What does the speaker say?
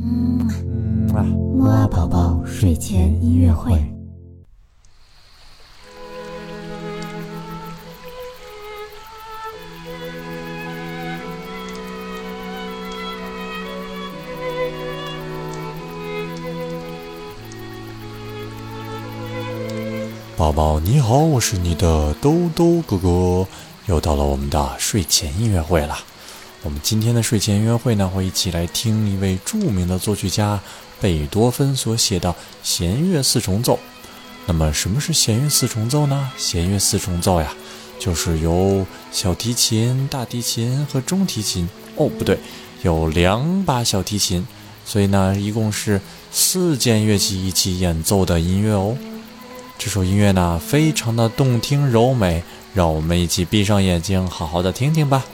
嗯啊，木啊宝宝睡前音乐会。宝宝你好，我是你的兜兜哥哥，又到了我们的睡前音乐会了。我们今天的睡前约会呢，会一起来听一位著名的作曲家贝多芬所写的弦乐四重奏。那么，什么是弦乐四重奏呢？弦乐四重奏呀，就是由小提琴、大提琴和中提琴哦，不对，有两把小提琴，所以呢，一共是四件乐器一起演奏的音乐哦。这首音乐呢，非常的动听柔美，让我们一起闭上眼睛，好好的听听吧。